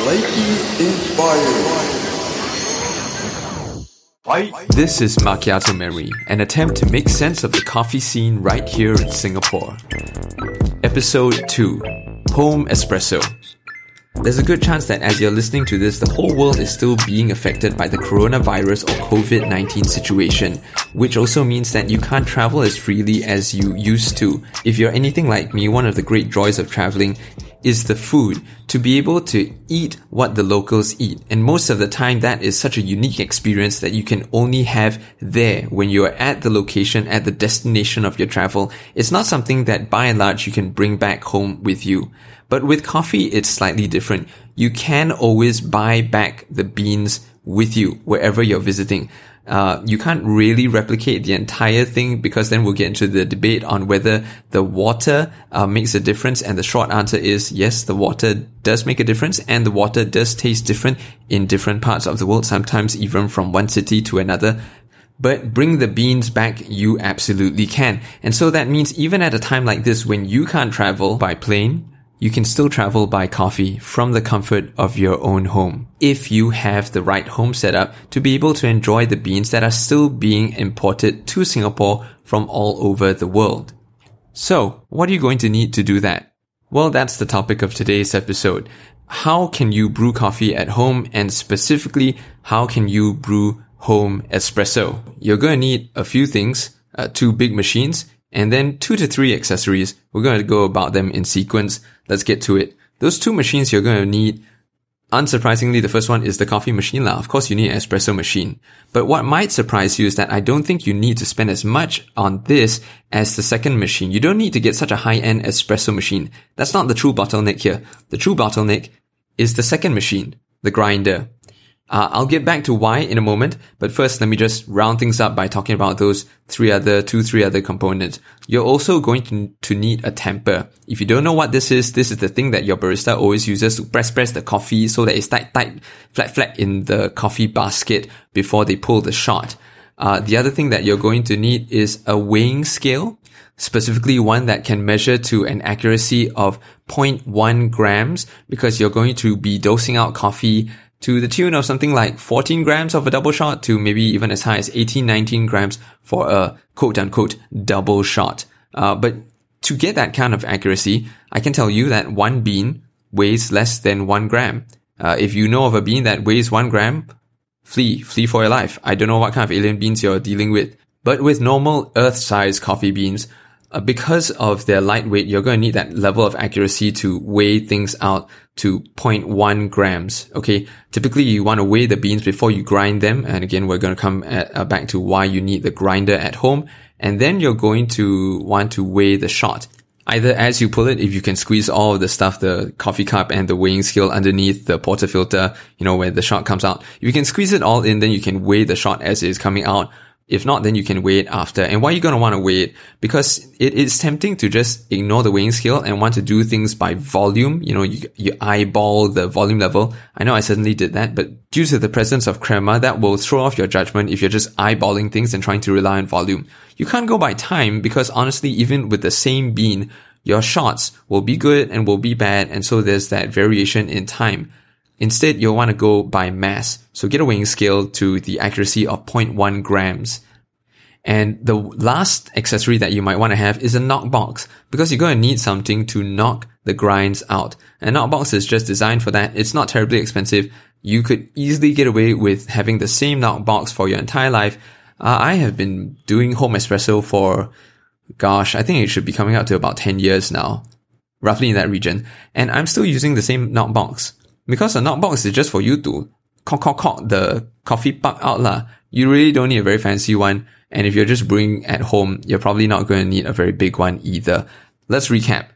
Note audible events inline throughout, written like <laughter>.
Flaky Inspired. This is Macchiato Memory, an attempt to make sense of the coffee scene right here in Singapore. Episode 2 Home Espresso. There's a good chance that as you're listening to this, the whole world is still being affected by the coronavirus or COVID 19 situation, which also means that you can't travel as freely as you used to. If you're anything like me, one of the great joys of traveling is the food, to be able to eat what the locals eat. And most of the time that is such a unique experience that you can only have there when you're at the location, at the destination of your travel. It's not something that by and large you can bring back home with you. But with coffee, it's slightly different. You can always buy back the beans with you wherever you're visiting. Uh, you can't really replicate the entire thing because then we'll get into the debate on whether the water uh, makes a difference. And the short answer is yes, the water does make a difference and the water does taste different in different parts of the world, sometimes even from one city to another. But bring the beans back, you absolutely can. And so that means even at a time like this, when you can't travel by plane, you can still travel by coffee from the comfort of your own home if you have the right home setup to be able to enjoy the beans that are still being imported to Singapore from all over the world. So, what are you going to need to do that? Well, that's the topic of today's episode. How can you brew coffee at home and specifically, how can you brew home espresso? You're going to need a few things, uh, two big machines, and then two to three accessories. We're going to go about them in sequence. Let's get to it. Those two machines you're going to need Unsurprisingly, the first one is the coffee machine. Of course, you need an espresso machine. But what might surprise you is that I don't think you need to spend as much on this as the second machine. You don't need to get such a high-end espresso machine. That's not the true bottleneck here. The true bottleneck is the second machine, the grinder. Uh, I'll get back to why in a moment, but first let me just round things up by talking about those three other, two, three other components. You're also going to, to need a tamper. If you don't know what this is, this is the thing that your barista always uses to press press the coffee so that it's tight, tight, flat, flat in the coffee basket before they pull the shot. Uh, the other thing that you're going to need is a weighing scale, specifically one that can measure to an accuracy of 0.1 grams because you're going to be dosing out coffee to the tune of something like 14 grams of a double shot to maybe even as high as 18, 19 grams for a quote unquote double shot. Uh, but to get that kind of accuracy, I can tell you that one bean weighs less than one gram. Uh, if you know of a bean that weighs one gram, flee, flee for your life. I don't know what kind of alien beans you're dealing with. But with normal Earth-sized coffee beans, uh, because of their lightweight, you're going to need that level of accuracy to weigh things out to 0.1 grams. Okay. Typically you want to weigh the beans before you grind them. And again, we're going to come at, uh, back to why you need the grinder at home. And then you're going to want to weigh the shot. Either as you pull it, if you can squeeze all of the stuff, the coffee cup and the weighing scale underneath the portafilter, you know, where the shot comes out. If you can squeeze it all in, then you can weigh the shot as it is coming out if not, then you can wait after. And why are you going to want to wait? Because it is tempting to just ignore the weighing scale and want to do things by volume. You know, you, you eyeball the volume level. I know I certainly did that, but due to the presence of crema, that will throw off your judgment if you're just eyeballing things and trying to rely on volume. You can't go by time because honestly, even with the same bean, your shots will be good and will be bad. And so there's that variation in time. Instead, you'll want to go by mass. So get a weighing scale to the accuracy of 0.1 grams. And the last accessory that you might want to have is a knock box because you're going to need something to knock the grinds out. And knock box is just designed for that. It's not terribly expensive. You could easily get away with having the same knock box for your entire life. Uh, I have been doing home espresso for, gosh, I think it should be coming out to about 10 years now, roughly in that region. And I'm still using the same knock box. Because a knock box is just for you to cock, cock, cock the coffee puck out lah. You really don't need a very fancy one. And if you're just brewing at home, you're probably not going to need a very big one either. Let's recap.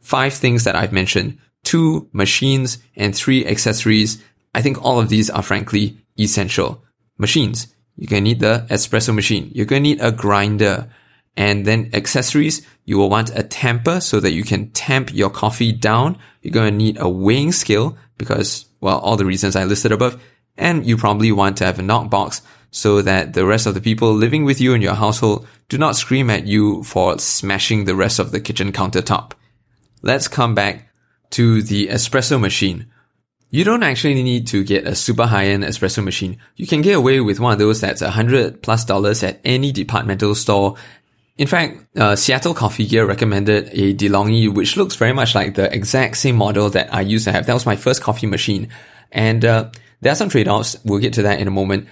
Five things that I've mentioned. Two machines and three accessories. I think all of these are frankly essential. Machines. You're going to need the espresso machine. You're going to need a grinder. And then accessories, you will want a tamper so that you can tamp your coffee down. You're going to need a weighing scale because, well, all the reasons I listed above. And you probably want to have a knock box so that the rest of the people living with you in your household do not scream at you for smashing the rest of the kitchen countertop. Let's come back to the espresso machine. You don't actually need to get a super high-end espresso machine. You can get away with one of those that's a hundred plus dollars at any departmental store. In fact, uh, Seattle Coffee Gear recommended a DeLonghi, which looks very much like the exact same model that I used to have. That was my first coffee machine. And, uh, there are some trade-offs. We'll get to that in a moment.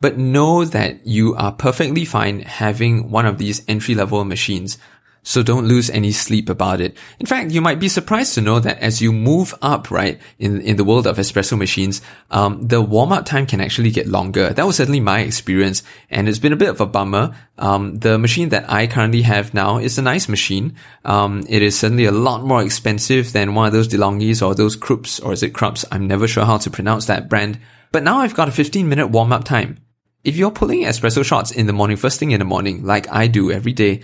But know that you are perfectly fine having one of these entry-level machines so don't lose any sleep about it. In fact, you might be surprised to know that as you move up, right, in, in the world of espresso machines, um, the warm-up time can actually get longer. That was certainly my experience, and it's been a bit of a bummer. Um, the machine that I currently have now is a nice machine. Um, it is certainly a lot more expensive than one of those DeLonghis or those Krups, or is it Krups? I'm never sure how to pronounce that brand. But now I've got a 15 minute warm-up time. If you're pulling espresso shots in the morning, first thing in the morning, like I do every day,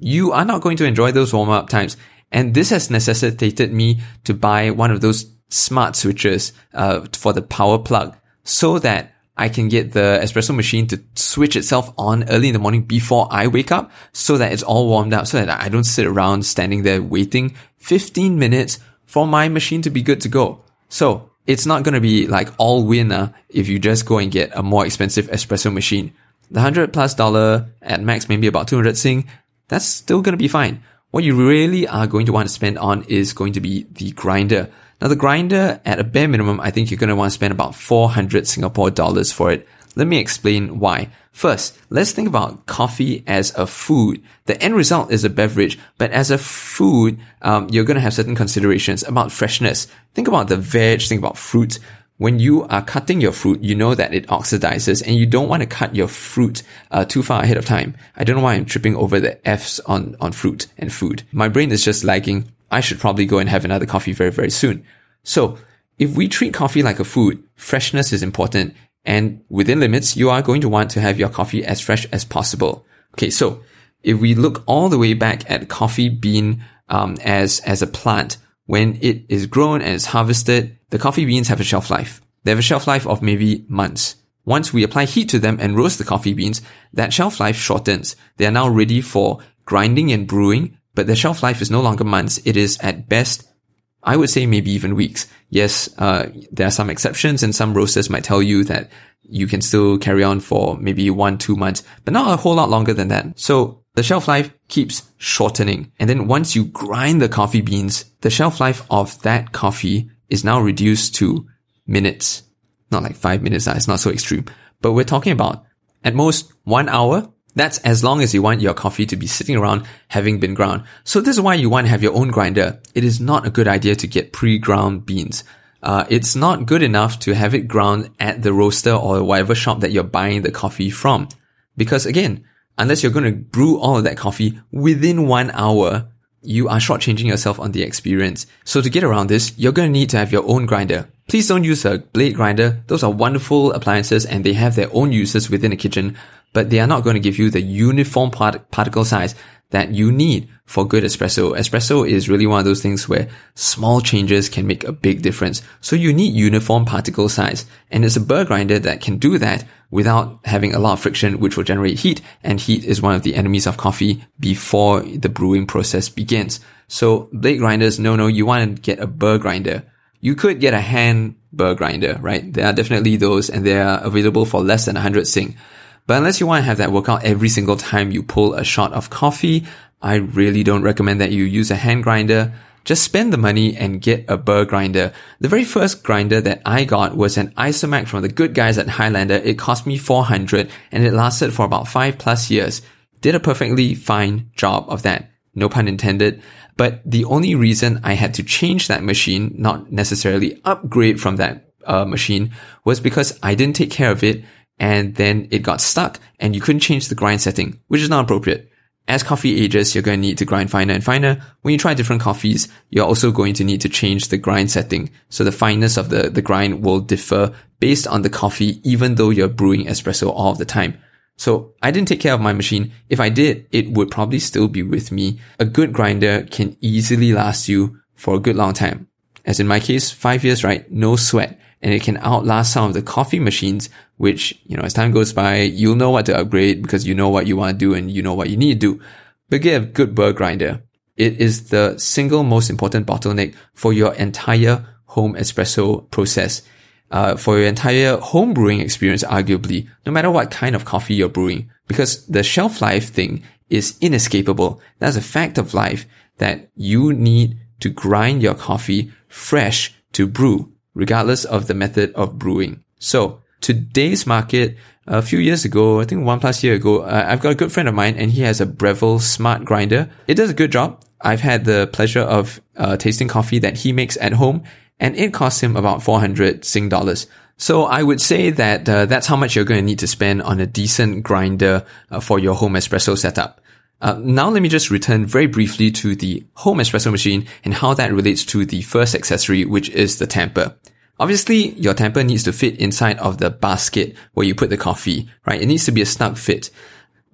you are not going to enjoy those warm up times. And this has necessitated me to buy one of those smart switches uh, for the power plug so that I can get the espresso machine to switch itself on early in the morning before I wake up so that it's all warmed up so that I don't sit around standing there waiting 15 minutes for my machine to be good to go. So it's not going to be like all winner if you just go and get a more expensive espresso machine. The hundred plus dollar at max, maybe about 200 Sing, that's still going to be fine. What you really are going to want to spend on is going to be the grinder. Now the grinder at a bare minimum, I think you're going to want to spend about 400 Singapore dollars for it. Let me explain why. First, let's think about coffee as a food. The end result is a beverage, but as a food, um, you're going to have certain considerations about freshness. Think about the veg, think about fruit when you are cutting your fruit, you know that it oxidizes and you don't want to cut your fruit uh, too far ahead of time. I don't know why I'm tripping over the F's on, on fruit and food. My brain is just lagging. I should probably go and have another coffee very, very soon. So if we treat coffee like a food, freshness is important. And within limits, you are going to want to have your coffee as fresh as possible. Okay. So if we look all the way back at coffee bean, um, as, as a plant, when it is grown and is harvested, the coffee beans have a shelf life. They have a shelf life of maybe months. Once we apply heat to them and roast the coffee beans, that shelf life shortens. They are now ready for grinding and brewing, but the shelf life is no longer months. It is at best, I would say maybe even weeks. Yes, uh, there are some exceptions and some roasters might tell you that you can still carry on for maybe one, two months, but not a whole lot longer than that. So the shelf life keeps shortening. And then once you grind the coffee beans, the shelf life of that coffee is now reduced to minutes. Not like five minutes, it's not so extreme. But we're talking about at most one hour. That's as long as you want your coffee to be sitting around having been ground. So this is why you want to have your own grinder. It is not a good idea to get pre-ground beans. Uh, it's not good enough to have it ground at the roaster or whatever shop that you're buying the coffee from. Because again, unless you're going to brew all of that coffee within one hour, you are shortchanging yourself on the experience. So to get around this, you're going to need to have your own grinder. Please don't use a blade grinder. Those are wonderful appliances and they have their own uses within a kitchen, but they are not going to give you the uniform part- particle size that you need for good espresso. Espresso is really one of those things where small changes can make a big difference. So you need uniform particle size. And it's a burr grinder that can do that without having a lot of friction, which will generate heat. And heat is one of the enemies of coffee before the brewing process begins. So blade grinders, no, no, you want to get a burr grinder. You could get a hand burr grinder, right? There are definitely those and they are available for less than 100 Sing. But unless you want to have that work out every single time you pull a shot of coffee, I really don't recommend that you use a hand grinder. Just spend the money and get a burr grinder. The very first grinder that I got was an Isomac from the good guys at Highlander. It cost me 400 and it lasted for about five plus years. Did a perfectly fine job of that. No pun intended. But the only reason I had to change that machine, not necessarily upgrade from that uh, machine, was because I didn't take care of it and then it got stuck and you couldn't change the grind setting, which is not appropriate. As coffee ages, you're going to need to grind finer and finer. When you try different coffees, you're also going to need to change the grind setting. So the fineness of the, the grind will differ based on the coffee, even though you're brewing espresso all the time. So I didn't take care of my machine. If I did, it would probably still be with me. A good grinder can easily last you for a good long time. As in my case, five years, right? No sweat. And it can outlast some of the coffee machines which, you know, as time goes by, you'll know what to upgrade because you know what you want to do and you know what you need to do. But get a good burr grinder. It is the single most important bottleneck for your entire home espresso process. Uh, for your entire home brewing experience, arguably, no matter what kind of coffee you're brewing, because the shelf life thing is inescapable. That's a fact of life that you need to grind your coffee fresh to brew, regardless of the method of brewing. So today's market, a few years ago, I think one plus year ago, uh, I've got a good friend of mine and he has a Breville smart grinder. It does a good job. I've had the pleasure of uh, tasting coffee that he makes at home and it costs him about 400 Sing dollars. So I would say that uh, that's how much you're going to need to spend on a decent grinder uh, for your home espresso setup. Uh, now let me just return very briefly to the home espresso machine and how that relates to the first accessory, which is the tamper. Obviously, your tamper needs to fit inside of the basket where you put the coffee, right? It needs to be a snug fit.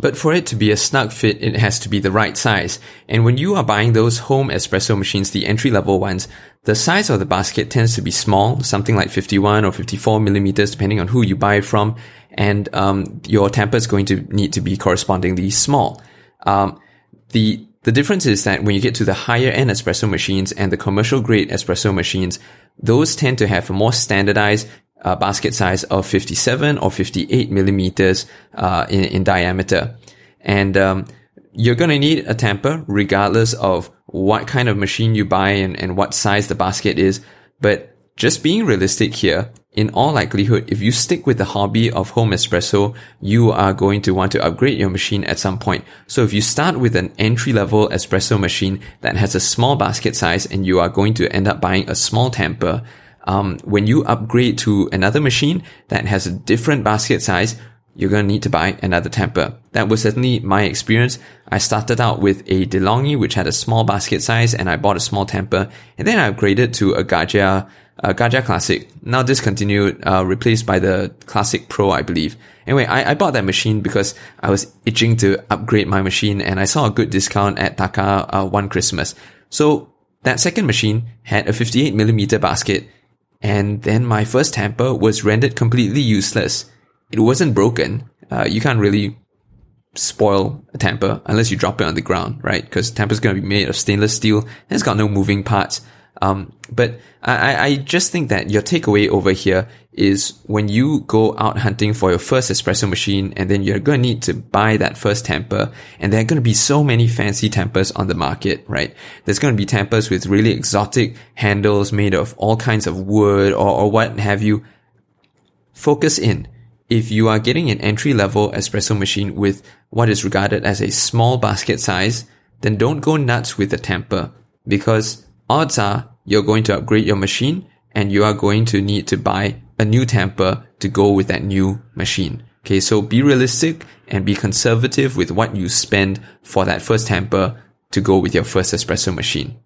But for it to be a snug fit, it has to be the right size. And when you are buying those home espresso machines, the entry level ones, the size of the basket tends to be small, something like 51 or 54 millimeters, depending on who you buy it from. And um, your tamper is going to need to be correspondingly small. Um, the the difference is that when you get to the higher end espresso machines and the commercial grade espresso machines, those tend to have a more standardized uh, basket size of 57 or 58 millimeters uh, in, in diameter. And um, you're going to need a tamper regardless of what kind of machine you buy and, and what size the basket is. But just being realistic here, in all likelihood, if you stick with the hobby of home espresso, you are going to want to upgrade your machine at some point. So if you start with an entry level espresso machine that has a small basket size and you are going to end up buying a small tamper, um, when you upgrade to another machine that has a different basket size, you're going to need to buy another tamper. That was certainly my experience. I started out with a DeLonghi, which had a small basket size, and I bought a small tamper, and then I upgraded to a Gaggia, a Gaggia Classic. Now discontinued, uh, replaced by the Classic Pro, I believe. Anyway, I, I bought that machine because I was itching to upgrade my machine, and I saw a good discount at Taka uh, one Christmas. So that second machine had a 58 millimeter basket, and then my first tamper was rendered completely useless it wasn't broken. Uh, you can't really spoil a tamper unless you drop it on the ground, right? Because tamper's going to be made of stainless steel and it's got no moving parts. Um, but I, I just think that your takeaway over here is when you go out hunting for your first espresso machine and then you're going to need to buy that first tamper and there are going to be so many fancy tampers on the market, right? There's going to be tampers with really exotic handles made of all kinds of wood or, or what have you. Focus in if you are getting an entry level espresso machine with what is regarded as a small basket size, then don't go nuts with the tamper because odds are you're going to upgrade your machine and you are going to need to buy a new tamper to go with that new machine. Okay, so be realistic and be conservative with what you spend for that first tamper to go with your first espresso machine.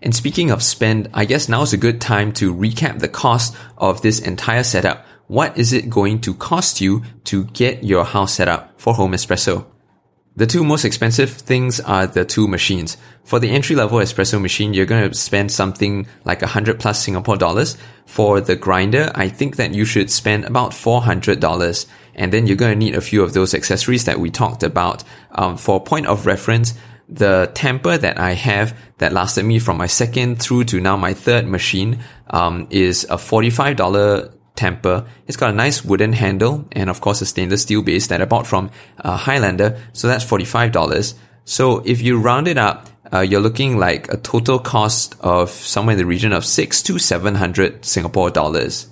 And speaking of spend, I guess now is a good time to recap the cost of this entire setup what is it going to cost you to get your house set up for home espresso? The two most expensive things are the two machines. For the entry level espresso machine, you're going to spend something like a hundred plus Singapore dollars. For the grinder, I think that you should spend about $400. And then you're going to need a few of those accessories that we talked about. Um, for point of reference, the tamper that I have that lasted me from my second through to now my third machine um, is a $45 tamper. It's got a nice wooden handle and of course a stainless steel base that I bought from uh, Highlander. So that's $45. So if you round it up, uh, you're looking like a total cost of somewhere in the region of six to 700 Singapore dollars.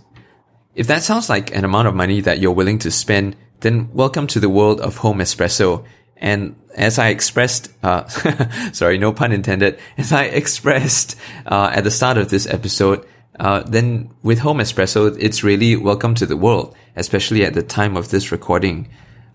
If that sounds like an amount of money that you're willing to spend, then welcome to the world of home espresso. And as I expressed, uh, <laughs> sorry, no pun intended, as I <laughs> expressed uh, at the start of this episode, uh, then with Home Espresso, it's really welcome to the world, especially at the time of this recording.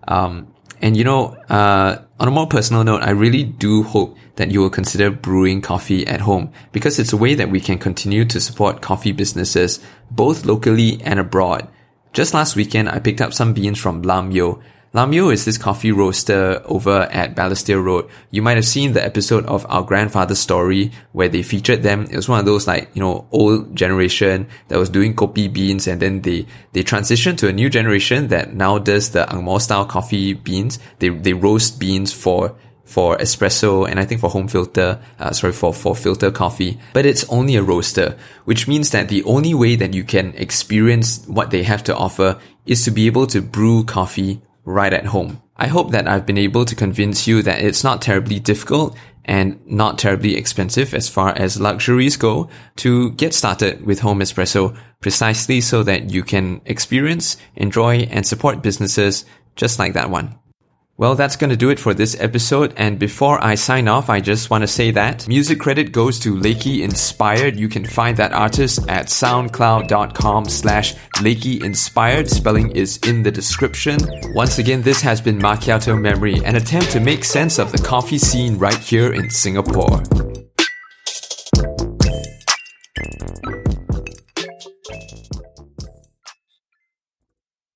Um, and you know, uh, on a more personal note, I really do hope that you will consider brewing coffee at home because it's a way that we can continue to support coffee businesses both locally and abroad. Just last weekend, I picked up some beans from Lam Yeo, Lam Yeo is this coffee roaster over at Balestier Road. You might have seen the episode of Our Grandfather's Story where they featured them. It was one of those like, you know, old generation that was doing kopi beans and then they, they transitioned to a new generation that now does the Angmo style coffee beans. They, they roast beans for for espresso and I think for home filter, uh, sorry, for, for filter coffee, but it's only a roaster, which means that the only way that you can experience what they have to offer is to be able to brew coffee right at home. I hope that I've been able to convince you that it's not terribly difficult and not terribly expensive as far as luxuries go to get started with home espresso precisely so that you can experience, enjoy, and support businesses just like that one. Well, that's going to do it for this episode. And before I sign off, I just want to say that music credit goes to Lakey Inspired. You can find that artist at soundcloud.com slash Lakey Inspired. Spelling is in the description. Once again, this has been Macchiato Memory, an attempt to make sense of the coffee scene right here in Singapore.